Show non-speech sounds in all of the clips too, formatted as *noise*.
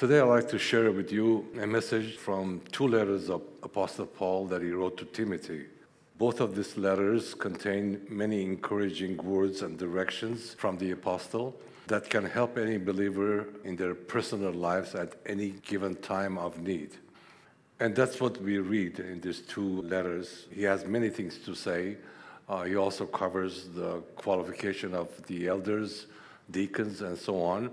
Today, I'd like to share with you a message from two letters of Apostle Paul that he wrote to Timothy. Both of these letters contain many encouraging words and directions from the apostle that can help any believer in their personal lives at any given time of need. And that's what we read in these two letters. He has many things to say. Uh, he also covers the qualification of the elders, deacons, and so on.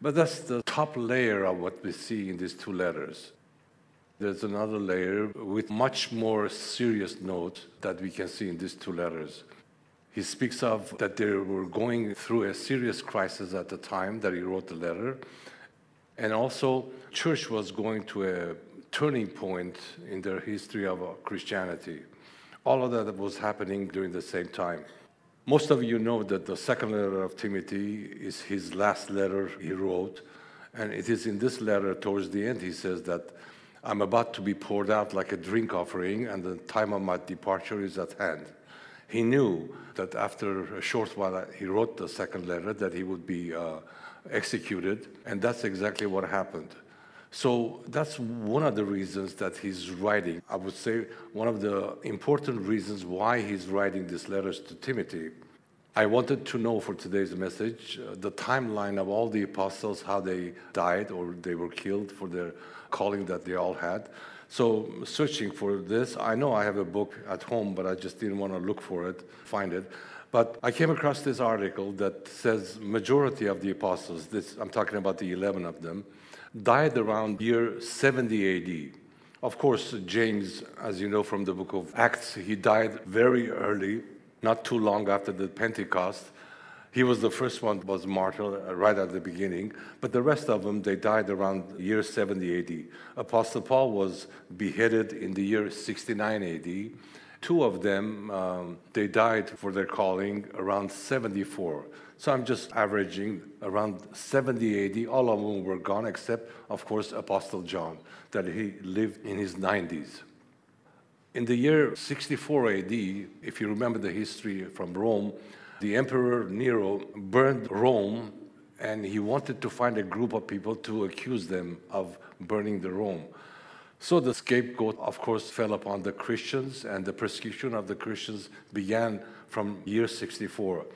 But that's the top layer of what we see in these two letters. There's another layer with much more serious note that we can see in these two letters. He speaks of that they were going through a serious crisis at the time that he wrote the letter. And also, church was going to a turning point in their history of Christianity. All of that was happening during the same time. Most of you know that the second letter of Timothy is his last letter he wrote. And it is in this letter, towards the end, he says that I'm about to be poured out like a drink offering, and the time of my departure is at hand. He knew that after a short while, he wrote the second letter that he would be uh, executed, and that's exactly what happened. So that's one of the reasons that he's writing. I would say one of the important reasons why he's writing these letters to Timothy. I wanted to know for today's message uh, the timeline of all the apostles, how they died or they were killed for their calling that they all had. So, searching for this, I know I have a book at home, but I just didn't want to look for it, find it. But I came across this article that says majority of the apostles, this, I'm talking about the 11 of them, died around year 70 AD. Of course, James, as you know from the book of Acts, he died very early, not too long after the Pentecost. He was the first one was martyred uh, right at the beginning, but the rest of them they died around year 70 AD. Apostle Paul was beheaded in the year 69 AD. Two of them um, they died for their calling around 74. So I'm just averaging around 70 AD. All of them were gone, except, of course, Apostle John, that he lived in his 90s. In the year 64 AD, if you remember the history from Rome, the Emperor Nero burned Rome and he wanted to find a group of people to accuse them of burning the Rome. So the scapegoat, of course, fell upon the Christians, and the persecution of the Christians began from year 64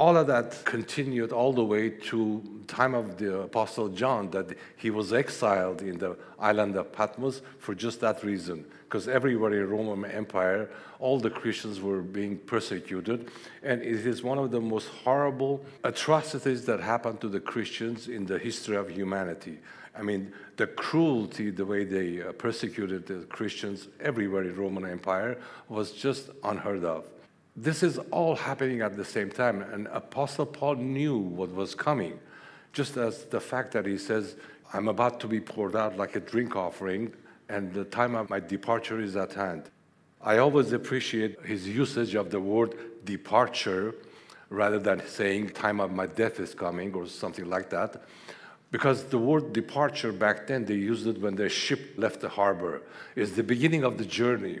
all of that continued all the way to time of the apostle john that he was exiled in the island of patmos for just that reason because everywhere in roman empire all the christians were being persecuted. And it is one of the most horrible atrocities that happened to the christians in the history of humanity. I mean the cruelty the way they uh, persecuted the christians everywhere in roman empire was just unheard of this is all happening at the same time. And Apostle Paul knew what was coming, just as the fact that he says, I'm about to be poured out like a drink offering, and the time of my departure is at hand. I always appreciate his usage of the word departure rather than saying time of my death is coming or something like that. Because the word departure back then, they used it when the ship left the harbor. It's the beginning of the journey.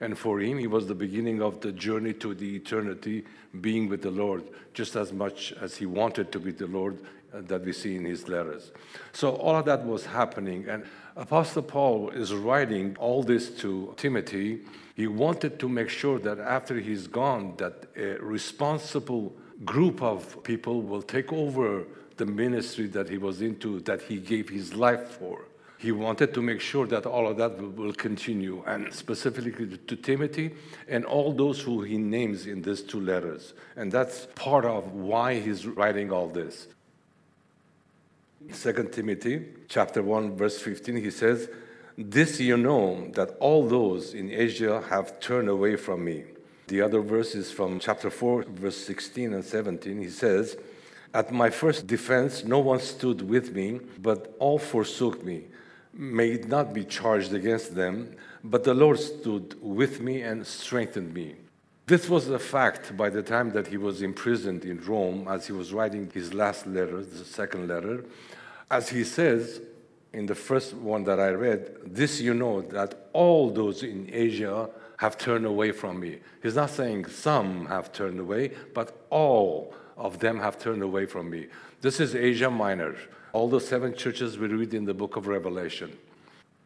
And for him, it was the beginning of the journey to the eternity, being with the Lord, just as much as he wanted to be the Lord uh, that we see in his letters. So all of that was happening. And Apostle Paul is writing all this to Timothy. He wanted to make sure that after he's gone, that a responsible group of people will take over the ministry that he was into, that he gave his life for. He wanted to make sure that all of that will, continue, and specifically to Timothy and all those who he names in these two letters. And that's part of why he's writing all this. 2 Timothy chapter 1 verse 15 he says this you know that all those in Asia have turned away from me. The other verse is from chapter 4 verse 16 and 17 he says at my first defense no one stood with me but all forsook me may it not be charged against them, but the Lord stood with me and strengthened me. This was a fact by the time that he was imprisoned in Rome as he was writing his last letter, the second letter. As he says in the first one that I read, this you know that all those in Asia have turned away from me. He's not saying some have turned away, but all of them have turned away from me. This is Asia Minor, all the seven churches we read in the book of Revelation.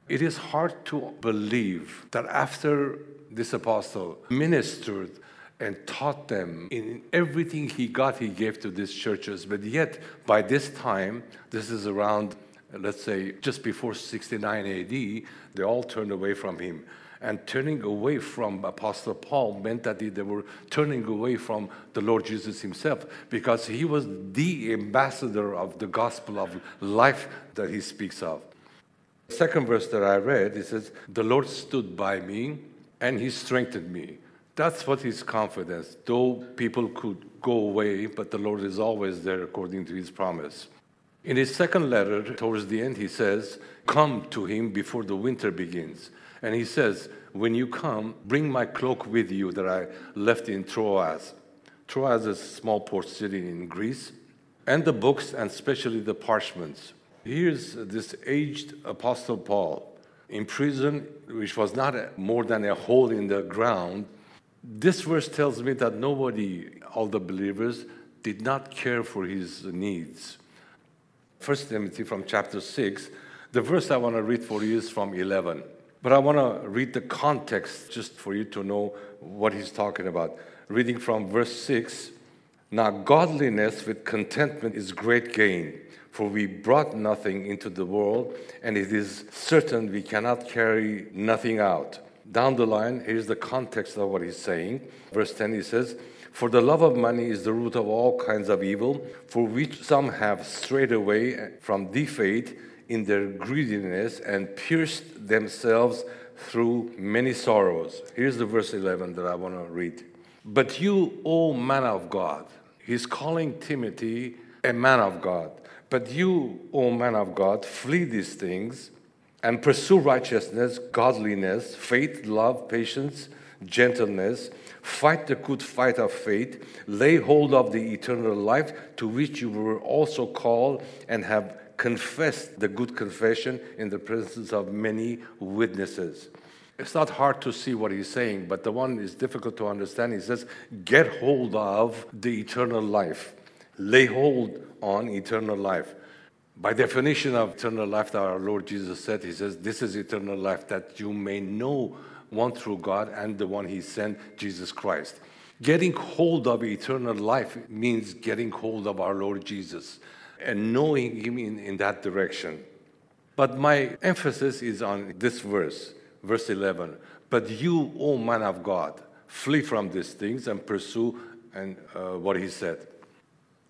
It is hard to believe that after this apostle ministered and taught them in everything he got, he gave to these churches. But yet, by this time, this is around, let's say, just before 69 AD, they all turned away from him. And turning away from Apostle Paul meant that they were turning away from the Lord Jesus himself because he was the ambassador of the gospel of life that he speaks of. The second verse that I read, it says, The Lord stood by me and he strengthened me. That's what his confidence. Though people could go away, but the Lord is always there according to his promise. In his second letter, towards the end, he says, Come to him before the winter begins. And he says, When you come, bring my cloak with you that I left in Troas. Troas is a small port city in Greece, and the books, and especially the parchments. Here's this aged apostle Paul in prison, which was not more than a hole in the ground. This verse tells me that nobody, all the believers, did not care for his needs. First Timothy from chapter 6, the verse I want to read for you is from 11. But I want to read the context just for you to know what he's talking about. Reading from verse 6 Now, godliness with contentment is great gain, for we brought nothing into the world, and it is certain we cannot carry nothing out. Down the line, here's the context of what he's saying. Verse 10 he says, For the love of money is the root of all kinds of evil, for which some have strayed away from the faith in their greediness and pierced themselves through many sorrows. Here's the verse 11 that I want to read. But you, O man of God, he's calling Timothy a man of God. But you, O man of God, flee these things and pursue righteousness, godliness, faith, love, patience, gentleness. Fight the good fight of faith. Lay hold of the eternal life to which you were also called and have confessed the good confession in the presence of many witnesses. It's not hard to see what he's saying, but the one is difficult to understand. He says, Get hold of the eternal life, lay hold on eternal life. By definition of eternal life, that our Lord Jesus said, He says, This is eternal life, that you may know one through God and the one He sent, Jesus Christ. Getting hold of eternal life means getting hold of our Lord Jesus and knowing Him in, in that direction. But my emphasis is on this verse, verse 11. But you, O man of God, flee from these things and pursue and uh, what he said.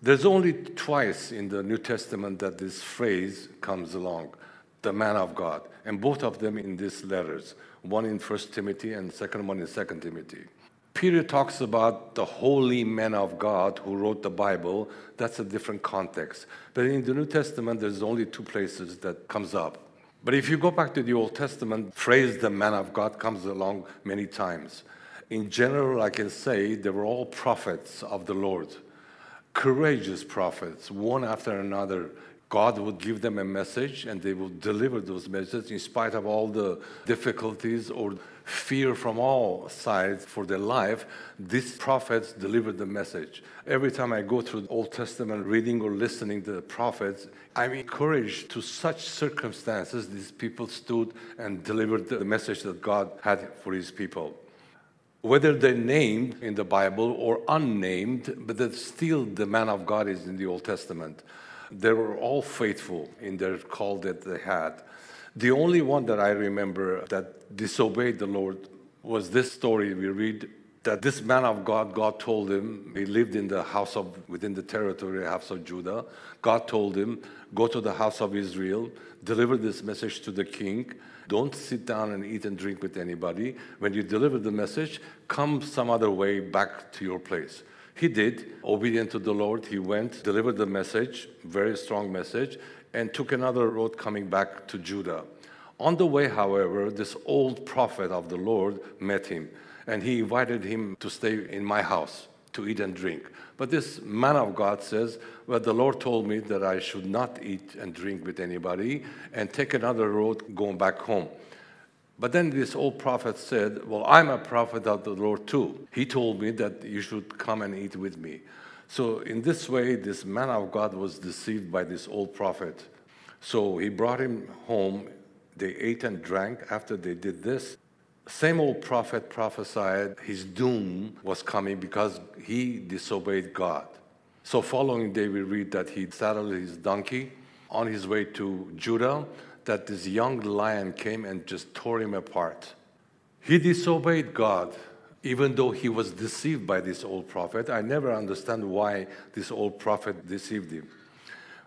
There's only twice in the New Testament that this phrase comes along, the man of God, and both of them in these letters, one in First Timothy and second one in Second Timothy. Peter talks about the holy men of God who wrote the Bible. That's a different context. But in the New Testament, there's only two places that comes up. But if you go back to the Old Testament, phrase the man of God comes along many times. In general, I can say they were all prophets of the Lord, courageous prophets, one after another. God would give them a message and they would deliver those messages in spite of all the difficulties or fear from all sides for their life, these prophets delivered the message. Every time I go through the Old Testament reading or listening to the prophets, I'm encouraged to such circumstances these people stood and delivered the message that God had for his people. Whether they're named in the Bible or unnamed, but that still the man of God is in the Old Testament. They were all faithful in their call that they had. The only one that I remember that disobeyed the Lord was this story we read that this man of God, God told him, he lived in the house of, within the territory, of Judah. God told him, go to the house of Israel, deliver this message to the king. Don't sit down and eat and drink with anybody. When you deliver the message, come some other way back to your place. He did, obedient to the Lord. He went, delivered the message, very strong message, and took another road coming back to Judah. On the way, however, this old prophet of the Lord met him, and he invited him to stay in my house to eat and drink. But this man of God says, Well, the Lord told me that I should not eat and drink with anybody and take another road going back home. But then this old prophet said, Well, I'm a prophet of the Lord too. He told me that you should come and eat with me. So, in this way, this man of God was deceived by this old prophet. So, he brought him home. They ate and drank. After they did this, same old prophet prophesied his doom was coming because he disobeyed God. So, following day, we read that he saddled his donkey on his way to Judah, that this young lion came and just tore him apart. He disobeyed God, even though he was deceived by this old prophet. I never understand why this old prophet deceived him.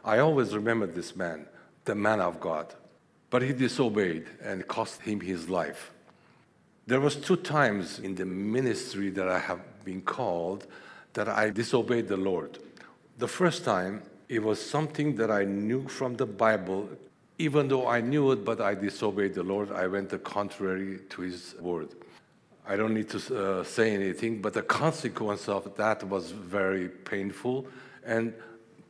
I always remember this man, the man of God. But he disobeyed and cost him his life. There was two times in the ministry that I have been called that I disobeyed the Lord. The first time, it was something that I knew from the Bible. Even though I knew it, but I disobeyed the Lord, I went the contrary to His word. I don't need to uh, say anything, but the consequence of that was very painful. And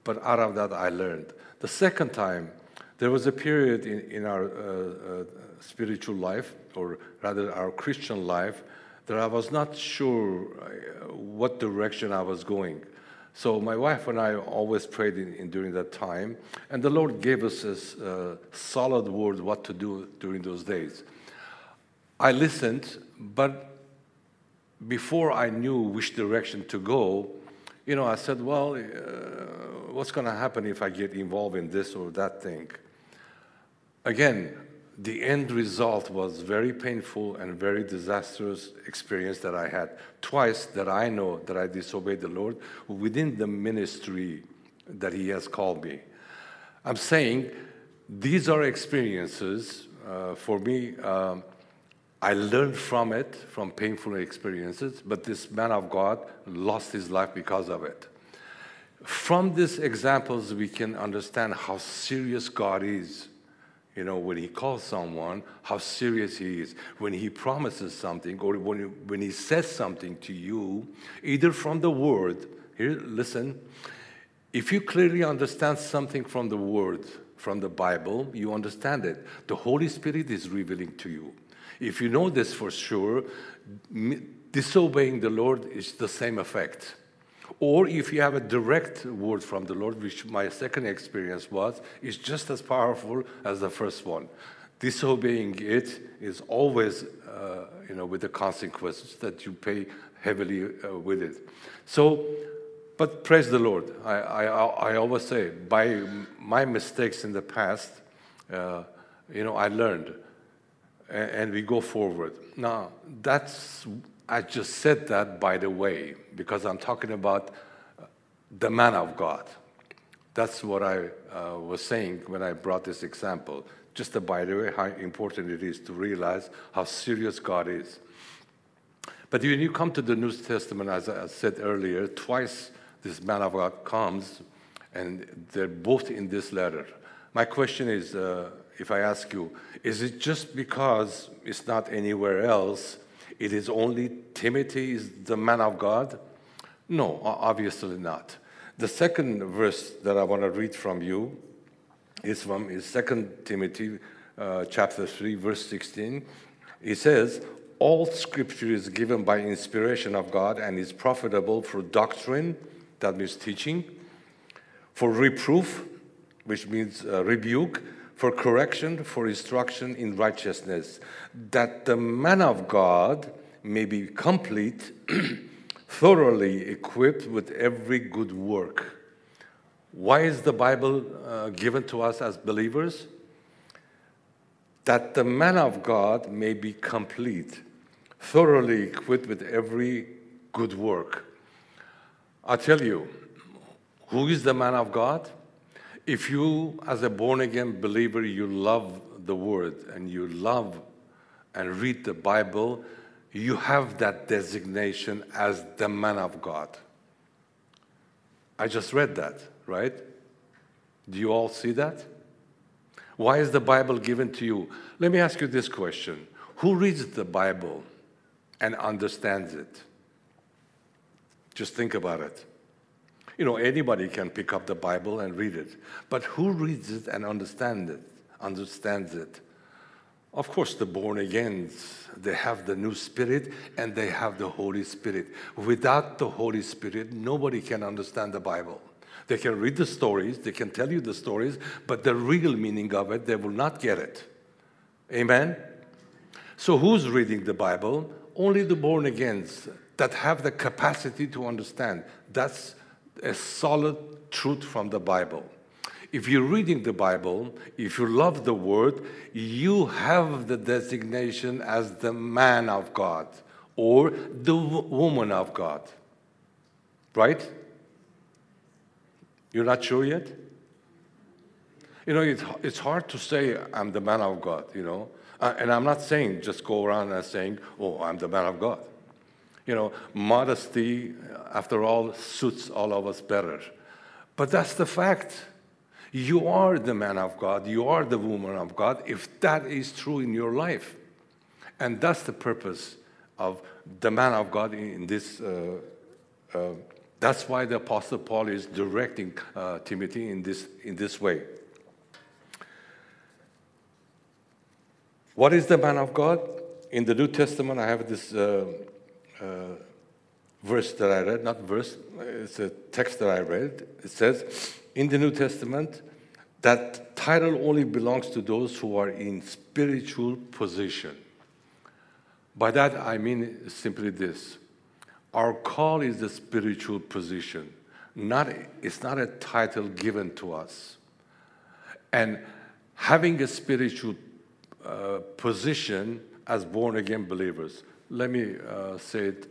but out of that, I learned. The second time, there was a period in, in our uh, uh, spiritual life, or rather our Christian life, that I was not sure uh, what direction I was going. So my wife and I always prayed in, in during that time, and the Lord gave us a uh, solid word what to do during those days. I listened, but before I knew which direction to go, you know, I said, well, uh, what's going to happen if I get involved in this or that thing? Again, the end result was very painful and very disastrous experience that I had. Twice that I know that I disobeyed the Lord within the ministry that He has called me. I'm saying these are experiences uh, for me. Um, I learned from it, from painful experiences, but this man of God lost his life because of it. From these examples, we can understand how serious God is you know, when he calls someone, how serious he is. When he promises something or when, when he says something to you, either from the word, here, listen, if you clearly understand something from the word, from the Bible, you understand it. The Holy Spirit is revealing to you. If you know this for sure, disobeying the Lord is the same effect. Or if you have a direct word from the Lord, which my second experience was, is just as powerful as the first one. Disobeying it is always, uh, you know, with the consequences that you pay heavily uh, with it. So, but praise the Lord. I, I, I always say, by my mistakes in the past, uh, you know, I learned, and, we go forward. Now, that's I just said that by the way, because I'm talking about the man of God. That's what I uh, was saying when I brought this example. Just by the way, how important it is to realize how serious God is. But when you come to the New Testament, as I said earlier, twice this man of God comes, and they're both in this letter. My question is uh, if I ask you, is it just because it's not anywhere else it is only Timothy is the man of God? No, obviously not. The second verse that I want to read from you is from is 2 Timothy uh, chapter 3 verse 16. It says, "All scripture is given by inspiration of God and is profitable for doctrine, that means teaching, for reproof, which means uh, rebuke, for correction, for instruction in righteousness, that the man of God may be complete, *clears throat* thoroughly equipped with every good work. Why is the Bible uh, given to us as believers? That the man of God may be complete, thoroughly equipped with every good work. I tell you, who is the man of God? If you, as a born again believer, you love the Word and you love and read the Bible, you have that designation as the man of God. I just read that, right? Do you all see that? Why is the Bible given to you? Let me ask you this question Who reads the Bible and understands it? Just think about it. You know, anybody can pick up the Bible and read it, but who reads it and understands it? Understands it? Of course, the born agains, they have the new spirit and they have the Holy Spirit. Without the Holy Spirit, nobody can understand the Bible. They can read the stories, they can tell you the stories, but the real meaning of it, they will not get it. Amen? So, who's reading the Bible? Only the born agains that have the capacity to understand. That's a solid truth from the Bible if you're reading the Bible, if you love the Word, you have the designation as the man of God or the woman of God. Right? You're not sure yet? You know, it's, it's hard to say, I'm the man of God, you know. Uh, and I'm not saying just go around and saying, oh, I'm the man of God. You know, modesty, after all, suits all of us better. But that's the fact. You are the man of God, you are the woman of God, if that is true in your life. And that's the purpose of the man of God in this. Uh, uh, that's why the Apostle Paul is directing uh, Timothy in this, in this way. What is the man of God? In the New Testament, I have this uh, uh, verse that I read, not verse, it's a text that I read. It says, in the New Testament, that title only belongs to those who are in spiritual position. By that, I mean simply this our call is the spiritual position. Not, it's not a title given to us. And having a spiritual uh, position as born again believers, let me uh, say it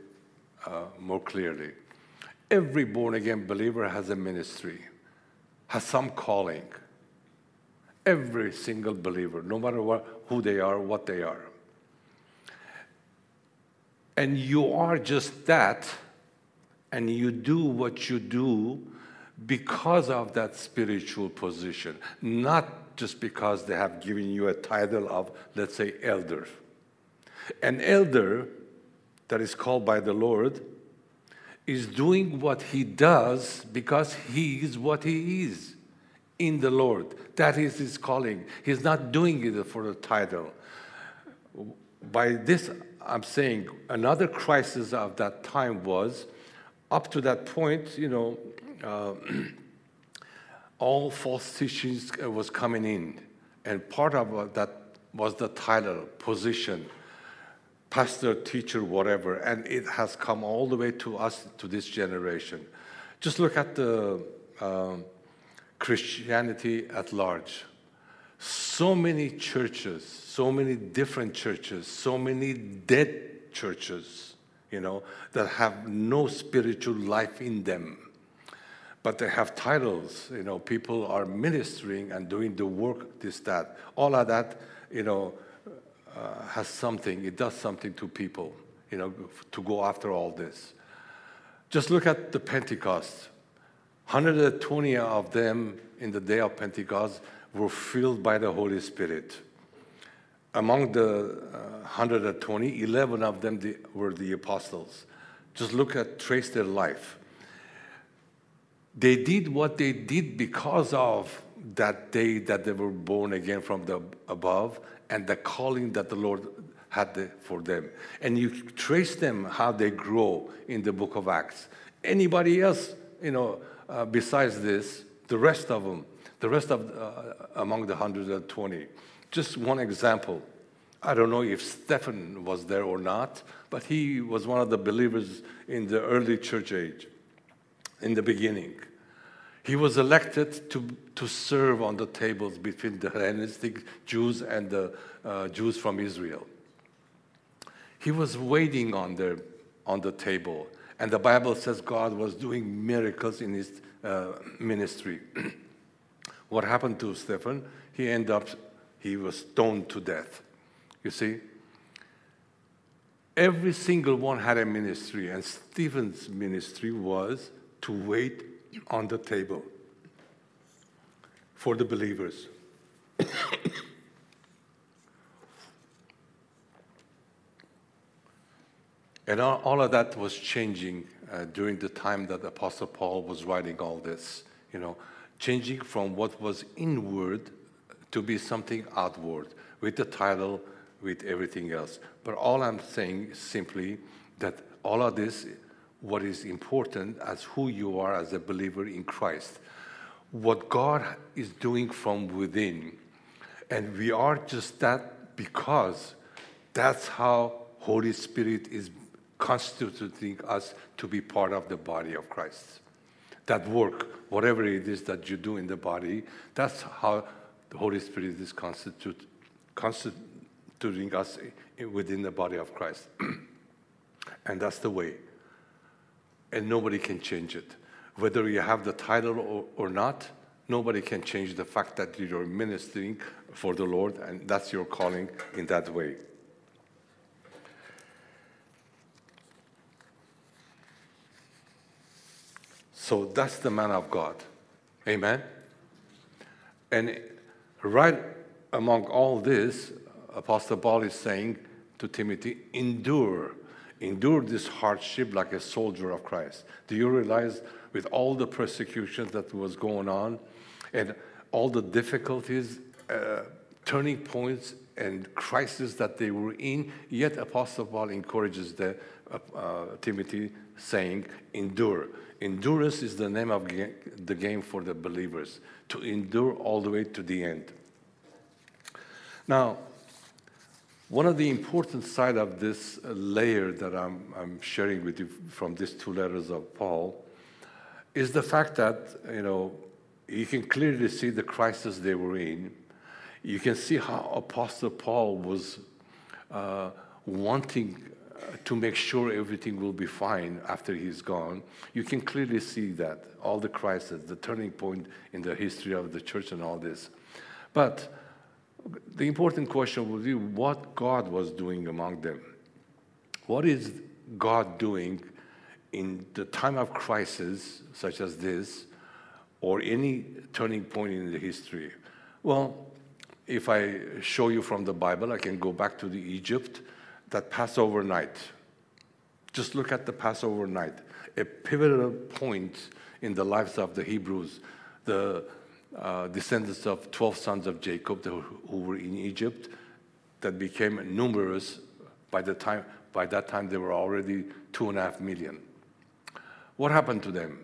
uh, more clearly. Every born again believer has a ministry has some calling. Every single believer, no matter what, who they are, what they are. And you are just that, and you do what you do because of that spiritual position, not just because they have given you a title of, let's say, elder. An elder that is called by the Lord is doing what he does because he is what he is in the Lord. That is his calling. He's not doing it for a title. By this, I'm saying another crisis of that time was up to that point, you know, uh, *clears throat* all false teachings was coming in. And part of that was the title, position pastor, teacher, whatever, and it has come all the way to us, to this generation. Just look at the um, Christianity at large. So many churches, so many different churches, so many dead churches, you know, that have no spiritual life in them. But they have titles, you know, people are ministering and doing the work, this, that. All of that, you know, uh, has something, it does something to people, you know, to go after all this. Just look at the Pentecost. 120 of them in the day of Pentecost were filled by the Holy Spirit. Among the uh, 120, 11 of them the, were the apostles. Just look at, trace their life. They did what they did because of that day that they were born again from the above and the calling that the Lord had for them. And you trace them how they grow in the book of Acts. Anybody else, you know, uh, besides this, the rest of them, the rest of uh, among the 120. Just one example. I don't know if Stephen was there or not, but he was one of the believers in the early church age, in the beginning. He was elected to, to serve on the tables between the Hellenistic Jews and the uh, Jews from Israel. He was waiting on the, on the table, and the Bible says God was doing miracles in his uh, ministry. *clears throat* what happened to Stephen? He ended up, he was stoned to death. You see? Every single one had a ministry, and Stephen's ministry was to wait on the table for the believers. *coughs* and all, all, of that was changing uh, during the time that Apostle Paul was writing all this, you know, changing from what was inward to be something outward. with the title, with everything else. But all I'm saying is simply that all of this, what is important as who you are as a believer in Christ, what God is doing from within. And we are just that because that's how Holy Spirit is constituting us to be part of the body of Christ. That work, whatever it is that you do in the body, that's how the Holy Spirit is constitute, constituting us within the body of Christ. *clears throat* and that's the way. And nobody can change it. Whether you have the title or, or not, nobody can change the fact that you're ministering for the Lord, and that's your calling in that way. So that's the man of God. Amen. And right among all this, Apostle Paul is saying to Timothy, endure. Endure this hardship like a soldier of Christ. Do you realize with all the persecution that was going on and all the difficulties, uh, turning points, and crises that they were in, yet Apostle Paul encourages the, uh, uh, Timothy, saying, endure. Endurance is the name of the game for the believers, to endure all the way to the end. Now, one of the important side of this layer that I'm, I'm sharing with you from these two letters of Paul is the fact that, you know, you can clearly see the crisis they were in. You can see how Apostle Paul was uh, wanting to make sure everything will be fine after he's gone. You can clearly see that, all the crisis, the turning point in the history of the church and all this. But the important question would be what God was doing among them. What is God doing in the time of crisis, such as this, or any turning point in the history? Well, if I show you from the Bible, I can go back to the Egypt that Passover night. Just look at the Passover night, a pivotal point in the lives of the Hebrews, the uh, descendants of 12 sons of Jacob who were in Egypt that became numerous by the time by that time they were already two and a half million. What happened to them?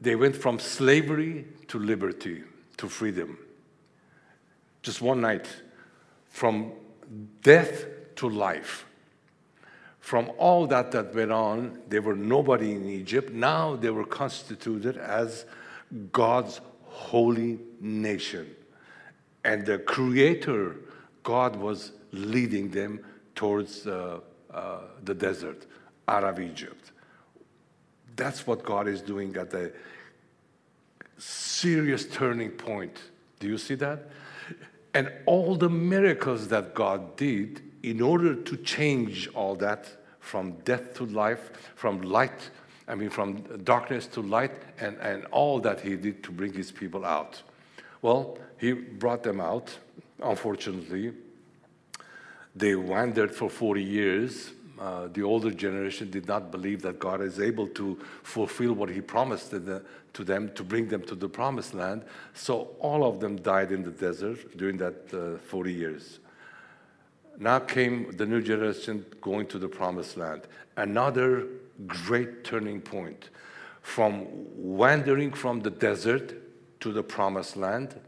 They went from slavery to liberty, to freedom. Just one night, from death to life. From all that that went on, they were nobody in Egypt. Now they were constituted as God's holy nation. And the Creator, God, was leading them towards uh, uh, the desert, out of Egypt. That's what God is doing at the serious turning point. Do you see that? And all the miracles that God did in order to change all that from death to life, from light, I mean, from darkness to light, and, and all that He did to bring His people out. Well, He brought them out, unfortunately. They wandered for 40 years. Uh, the older generation did not believe that God is able to fulfill what He promised to, the, to them to bring them to the promised land. So all of them died in the desert during that uh, 40 years. Now came the new generation going to the promised land. Another great turning point from wandering from the desert to the promised land,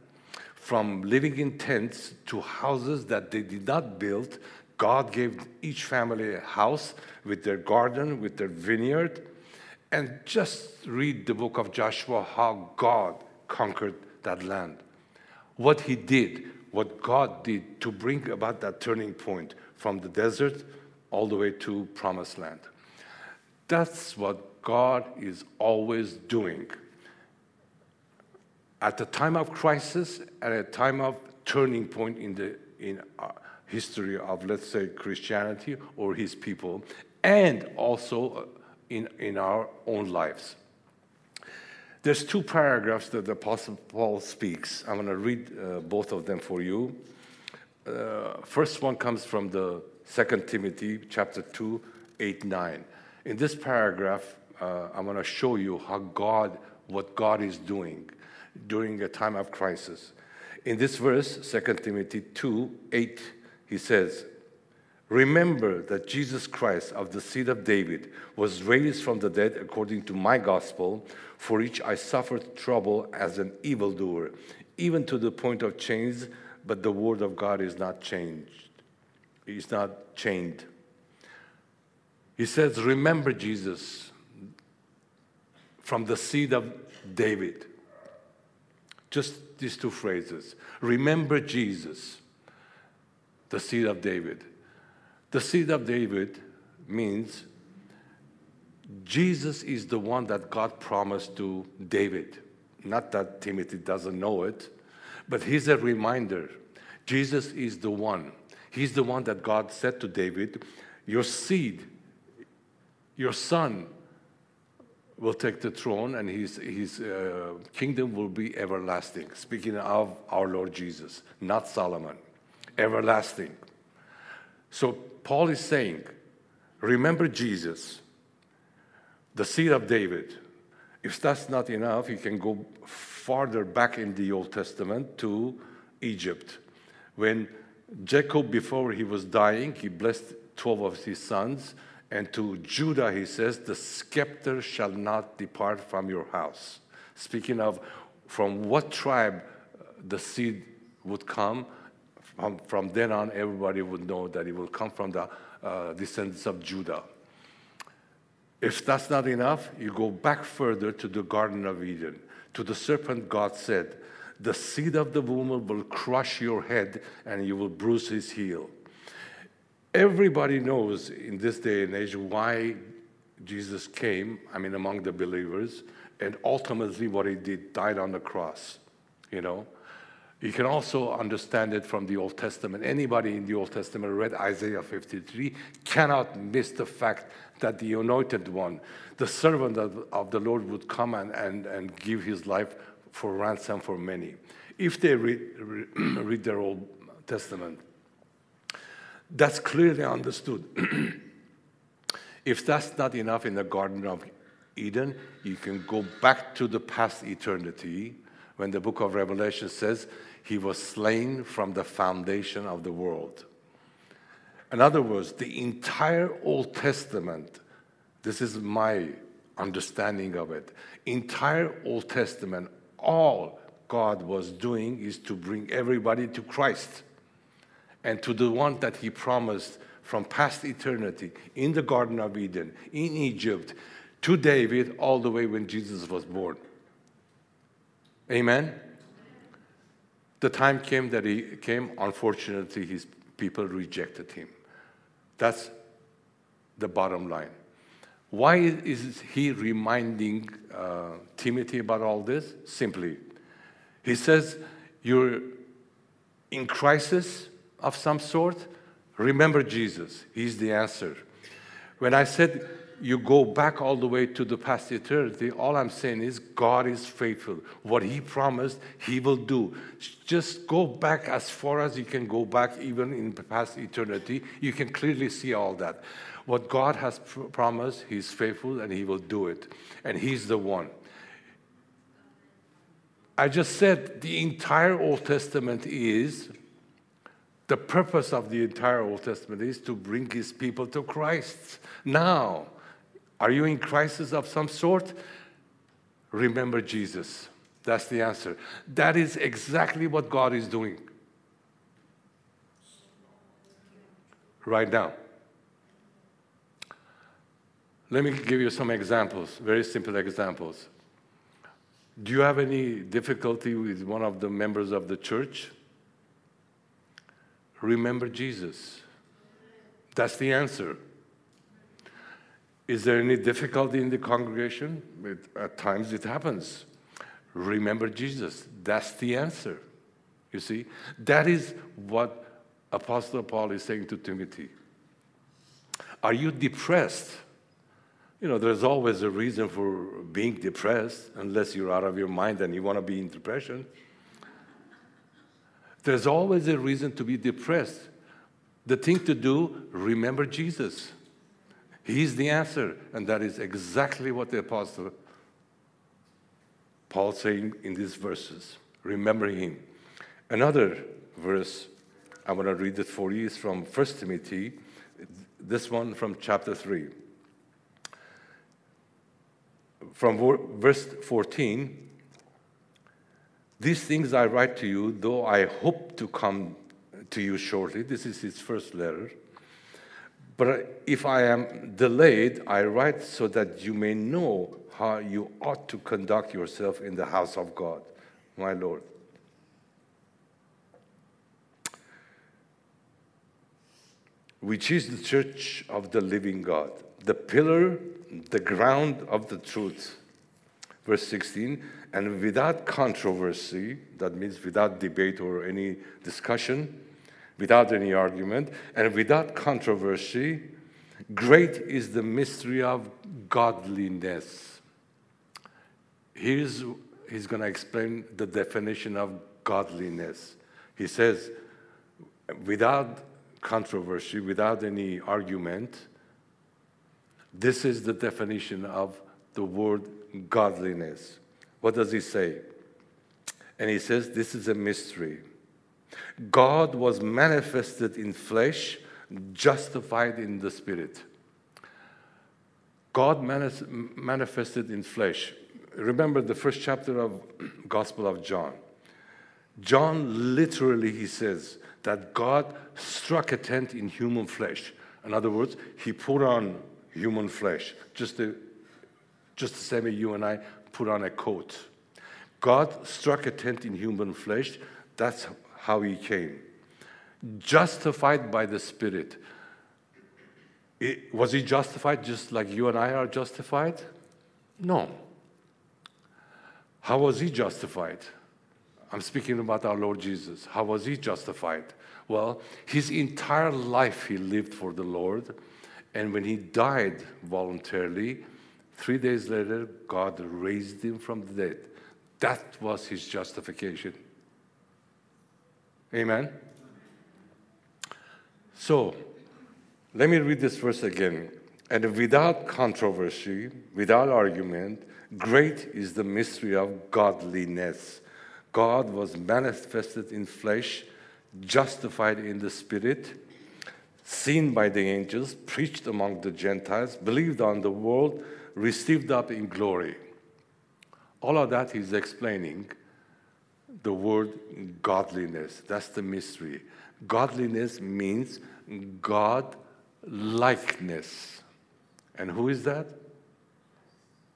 from living in tents to houses that they did not build. God gave each family a house with their garden, with their vineyard. And just read the book of Joshua how God conquered that land. What he did what God did to bring about that turning point from the desert all the way to promised land. That's what God is always doing. At a time of crisis, at a time of turning point in the in history of, let's say, Christianity or His people, and also in, in our own lives. There's two paragraphs that the Apostle Paul speaks. I'm going to read uh, both of them for you. Uh, first one comes from the Second Timothy chapter 2, 8, 9. In this paragraph, uh, I'm going to show you how God, what God is doing during a time of crisis. In this verse, 2 Timothy 2 8, he says, Remember that Jesus Christ of the seed of David was raised from the dead according to my gospel, for which I suffered trouble as an evildoer, even to the point of chains, but the word of God is not changed. He's not chained. He says, Remember Jesus from the seed of David. Just these two phrases. Remember Jesus, the seed of David. The seed of David means Jesus is the one that God promised to David. Not that Timothy doesn't know it, but he's a reminder. Jesus is the one. He's the one that God said to David, Your seed, your son, will take the throne and his, his uh, kingdom will be everlasting. Speaking of our Lord Jesus, not Solomon, everlasting. So Paul is saying, remember Jesus, the seed of David. If that's not enough, you can go farther back in the Old Testament to Egypt. When Jacob, before he was dying, he blessed 12 of his sons and to Judah, he says, The scepter shall not depart from your house. Speaking of from what tribe uh, the seed would come, from, from then on, everybody would know that it will come from the uh, descendants of Judah. If that's not enough, you go back further to the Garden of Eden. To the serpent, God said, The seed of the woman will crush your head and you will bruise his heel. Everybody knows in this day and age why Jesus came, I mean, among the believers, and ultimately what he did, died on the cross, you know. You can also understand it from the Old Testament. Anybody in the Old Testament read Isaiah 53 cannot miss the fact that the anointed one, the servant of, of the Lord, would come and, and, and give his life for ransom for many. If they read, *clears throat* read their Old Testament, that's clearly understood. *clears throat* if that's not enough in the Garden of Eden, you can go back to the past eternity when the book of Revelation says he was slain from the foundation of the world. In other words, the entire Old Testament, this is my understanding of it, entire Old Testament, all God was doing is to bring everybody to Christ and to the one that he promised from past eternity in the Garden of Eden, in Egypt, to David, all the way when Jesus was born. Amen? The time came that he came, unfortunately, his people rejected him. That's the bottom line. Why is he reminding uh, Timothy about all this? Simply, he says, You're in crisis, of some sort, remember Jesus. He's the answer. When I said you go back all the way to the past eternity, all I'm saying is God is faithful. What He promised, He will do. Just go back as far as you can go back, even in the past eternity. You can clearly see all that. What God has pr- promised, He's faithful and He will do it. And He's the one. I just said the entire Old Testament is the purpose of the entire Old Testament is to bring his people to Christ. Now, are you in crisis of some sort? Remember Jesus. That's the answer. That is exactly what God is doing right now. Let me give you some examples, very simple examples. Do you have any difficulty with one of the members of the church? Remember Jesus. That's the answer. Is there any difficulty in the congregation? It, at times it happens. Remember Jesus. That's the answer. You see? That is what Apostle Paul is saying to Timothy. Are you depressed? You know, there's always a reason for being depressed, unless you're out of your mind and you want to be in depression. There's always a reason to be depressed. The thing to do, remember Jesus. He's the answer. And that is exactly what the apostle Paul saying in these verses. Remember him. Another verse I want to read it for you is from 1 Timothy, this one from chapter 3. From verse 14, these things I write to you, though I hope to come to you shortly. This is his first letter. But if I am delayed, I write so that you may know how you ought to conduct yourself in the house of God, my Lord. Which is the church of the living God, the pillar, the ground of the truth. Verse 16, and without controversy, that means without debate or any discussion, without any argument, and without controversy, great is the mystery of godliness. Here's, he's going to explain the definition of godliness. He says, without controversy, without any argument, this is the definition of the word godliness. What does he say? And he says, This is a mystery. God was manifested in flesh, justified in the spirit. God manifested in flesh. Remember the first chapter of *clears throat* Gospel of John. John literally he says that God struck a tent in human flesh. In other words, he put on human flesh, just the, just the same way you and I put on a coat. God struck a tent in human flesh. That's how he came. Justified by the Spirit. It, was he justified just like you and I are justified? No. How was he justified? I'm speaking about our Lord Jesus. How was he justified? Well, his entire life he lived for the Lord. And when he died voluntarily, three days later, God raised him from the dead. That was his justification. Amen? So, let me read this verse again. And without controversy, without argument, great is the mystery of godliness. God was manifested in flesh, justified in the spirit, seen by the angels, preached among the Gentiles, believed on the world, received up in glory. All of that is explaining the word godliness. That's the mystery. Godliness means God likeness. And who is that?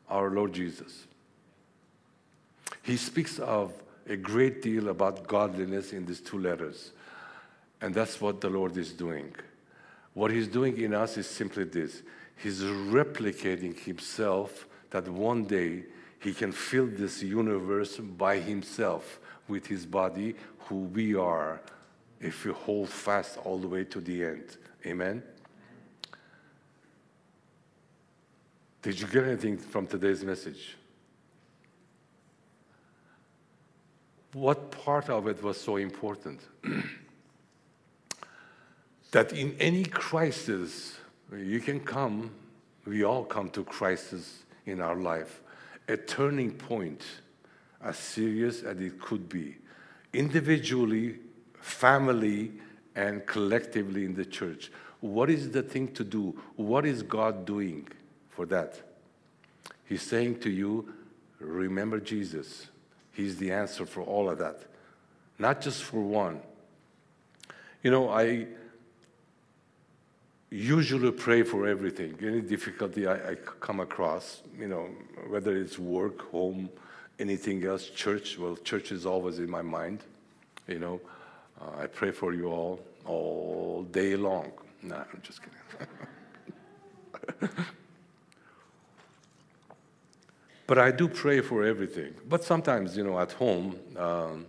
Our Lord Jesus. He speaks of a great deal about godliness in these two letters. And that's what the Lord is doing. What He's doing in us is simply this He's replicating Himself that one day He can fill this universe by Himself with His body, who we are, if we hold fast all the way to the end. Amen? Did you get anything from today's message? What part of it was so important? *clears throat* that in any crisis, you can come, we all come to crisis in our life, a turning point, as serious as it could be, individually, family, and collectively in the church. What is the thing to do? What is God doing for that? He's saying to you, remember Jesus. He's the answer for all of that, not just for one. You know, I usually pray for everything, any difficulty I, I, come across, you know, whether it's work, home, anything else, church. Well, church is always in my mind, you know. Uh, I pray for you all all day long. Nah, I'm just kidding. *laughs* But I do pray for everything. But sometimes, you know, at home, um,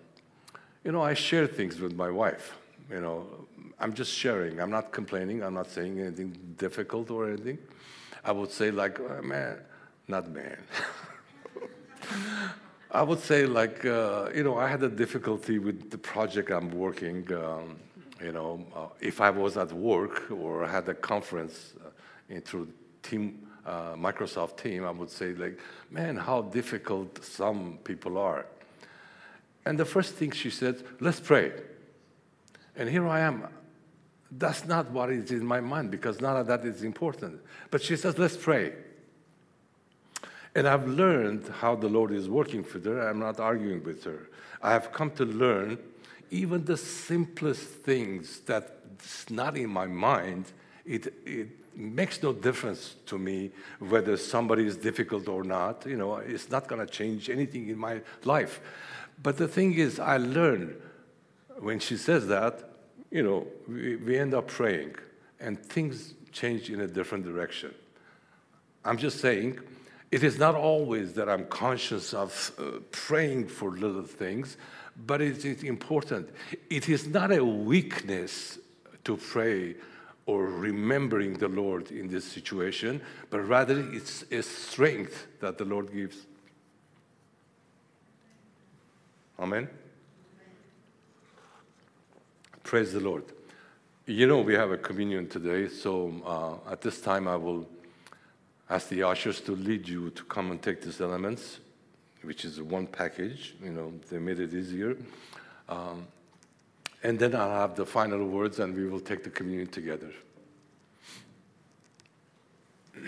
you know, I share things with my wife. You know, I'm just sharing. I'm not complaining. I'm not saying anything difficult or anything. I would say, like, oh, man, not man. *laughs* I would say, like, uh, you know, I had a difficulty with the project I'm working. Um, you know, uh, if I was at work or had a conference uh, through team uh, Microsoft team, I would say, like, man, how difficult some people are. And the first thing she said, let's pray. And here I am. That's not what is in my mind because none of that is important. But she says, let's pray. And I've learned how the Lord is working for her. I'm not arguing with her. I have come to learn even the simplest things that's not in my mind, it, it makes no difference to me whether somebody is difficult or not. You know, it's not going to change anything in my life. But the thing is, I learn when she says that, you know, we, we end up praying and things change in a different direction. I'm just saying, it is not always that I'm conscious of uh, praying for little things, but it is important. It is not a weakness to pray or remembering the Lord in this situation, but rather it's a strength that the Lord gives. Amen? Praise the Lord. You know, we have a communion today, so uh, at this time I will ask the ushers to lead you to come and take these elements, which is one package. You know, they made it easier. Um, and then I'll have the final words and we will take the communion together. *clears throat*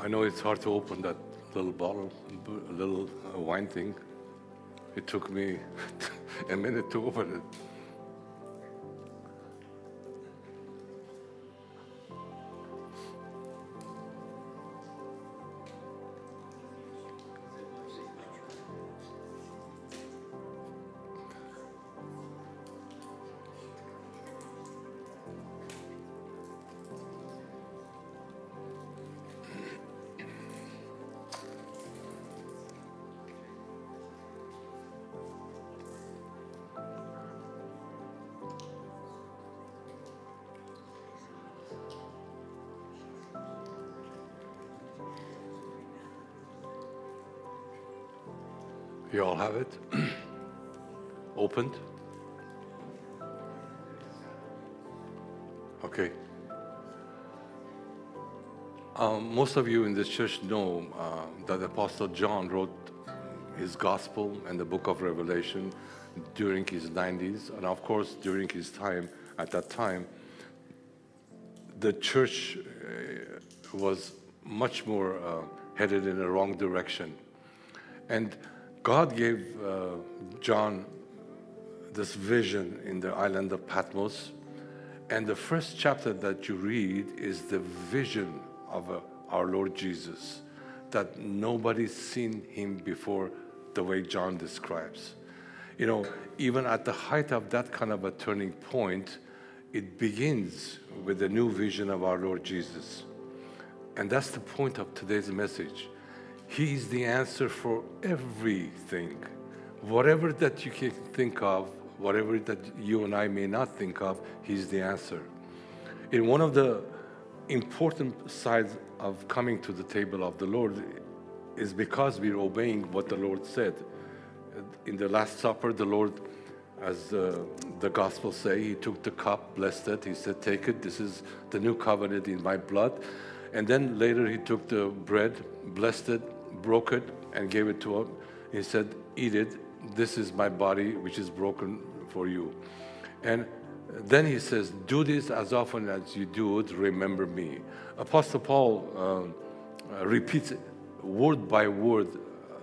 I know it's hard to open that little bottle, little wine thing. It took me *laughs* a minute to open it. Opened? Okay. Um, most of you in this church know uh, that Apostle John wrote his gospel and the book of Revelation during his 90s. And of course, during his time, at that time, the church uh, was much more uh, headed in the wrong direction. And God gave uh, John this vision in the island of Patmos. And the first chapter that you read is the vision of uh, our Lord Jesus, that nobody's seen him before the way John describes. You know, even at the height of that kind of a turning point, it begins with a new vision of our Lord Jesus. And that's the point of today's message. He is the answer for everything. Whatever that you can think of, Whatever that you and I may not think of, He's the answer. In one of the important sides of coming to the table of the Lord is because we're obeying what the Lord said. In the Last Supper, the Lord, as uh, the Gospels say, He took the cup, blessed it, He said, Take it, this is the new covenant in my blood. And then later He took the bread, blessed it, broke it, and gave it to him. He said, Eat it, this is my body which is broken for you. And then he says, Do this as often as you do it, remember me. Apostle Paul uh, uh, repeats word by word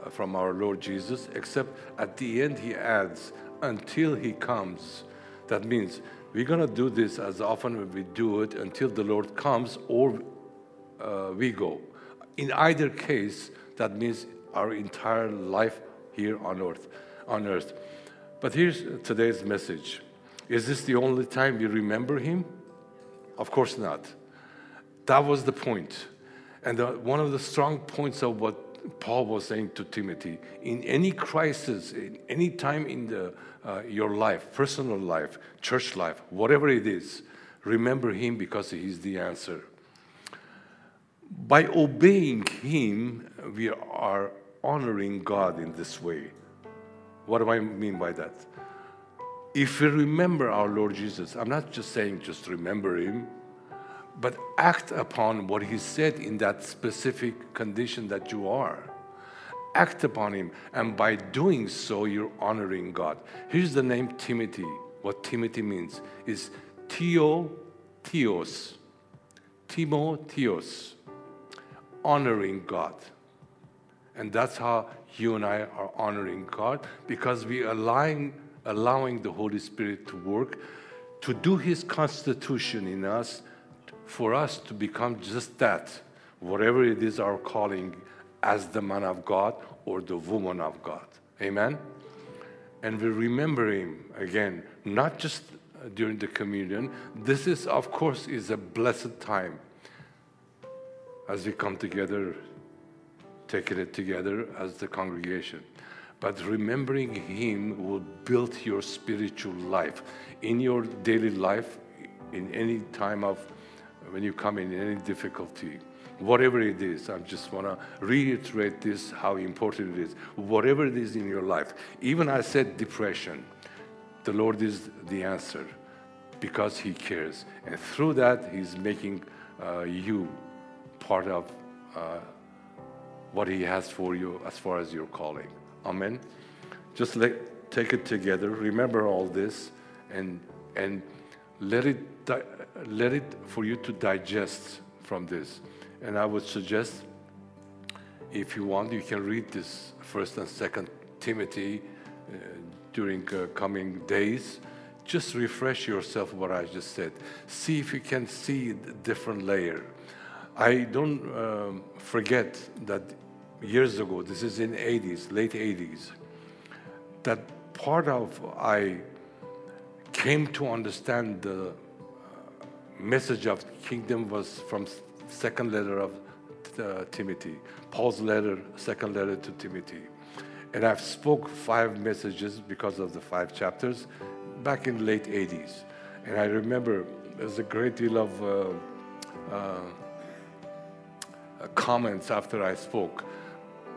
uh, from our Lord Jesus, except at the end he adds, until he comes. That means we're going to do this as often as we do it until the Lord comes or uh, we go. In either case, that means our entire life here on earth. On earth. But here's today's message. Is this the only time we remember him? Of course not. That was the point. And the, one of the strong points of what Paul was saying to Timothy in any crisis, in any time in the, uh, your life, personal life, church life, whatever it is, remember him because he's the answer. By obeying him, we are honoring God in this way. What do I mean by that? If we remember our Lord Jesus, I'm not just saying just remember him, but act upon what he said in that specific condition that you are. Act upon him, and by doing so, you're honoring God. Here's the name Timothy. What Timothy means is Theo Theos. Timo Theos. Honoring God. And that's how you and I are honoring God because we are allowing, allowing the Holy Spirit to work to do His constitution in us for us to become just that, whatever it is our calling as the man of God or the woman of God. Amen? And we remember Him again, not just during the communion. This is, of course, is a blessed time as we come together taking it together as the congregation. But remembering Him will build your spiritual life in your daily life, in any time of when you come in any difficulty, whatever it is. I just want to reiterate this how important it is. Whatever it is in your life, even I said depression, the Lord is the answer because He cares, and through that He's making uh, you part of. Uh, what He has for you as far as your calling. Amen. Just let, take it together. Remember all this, and and let it let it for you to digest from this. And I would suggest, if you want, you can read this First and Second Timothy uh, during uh, coming days. Just refresh yourself what I just said. See if you can see a different layer. I don't um, forget that years ago, this is in 80s, late 80s, that part of I came to understand the uh, message of kingdom was from second letter of uh, Timothy, Paul's letter, second letter to Timothy. And I've spoke five messages because of the five chapters back in late 80s. And I remember there's a great deal of uh, uh, comments after I spoke.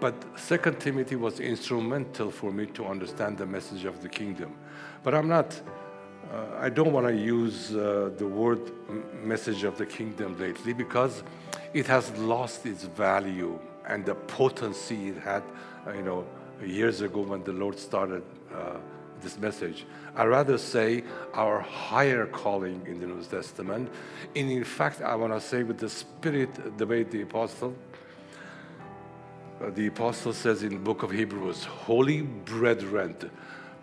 But Second Timothy was instrumental for me to understand the message of the kingdom. But I'm not, uh, I don't want to use uh, the word message of the kingdom lately because it has lost its value and the potency it had, uh, you know, years ago when the Lord started uh, this message. I rather say our higher calling in the New Testament. And in fact, I want to say with the Spirit, the way the apostle the apostle says in the book of Hebrews, holy brethren,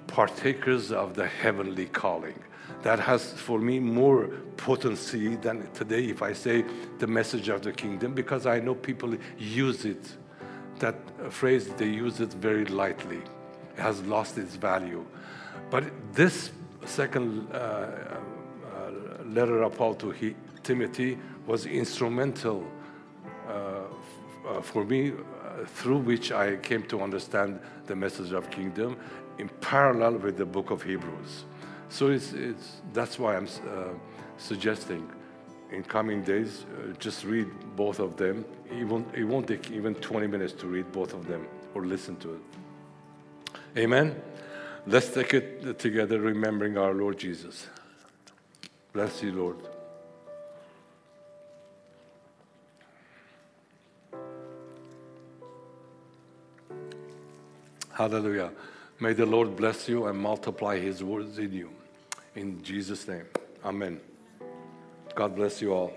partakers of the heavenly calling. That has for me more potency than today if I say the message of the kingdom because I know people use it. That phrase, they use it very lightly. It has lost its value. But this second uh, uh, letter of Paul to he, Timothy was instrumental uh, uh, for me through which I came to understand the message of kingdom in parallel with the book of Hebrews. So it's, it's, that's why I'm uh, suggesting in coming days, uh, just read both of them. It won't, it won't take even 20 minutes to read both of them or listen to it. Amen. Let's take it together, remembering our Lord Jesus. Bless you, Lord. Hallelujah. May the Lord bless you and multiply his words in you. In Jesus' name. Amen. God bless you all.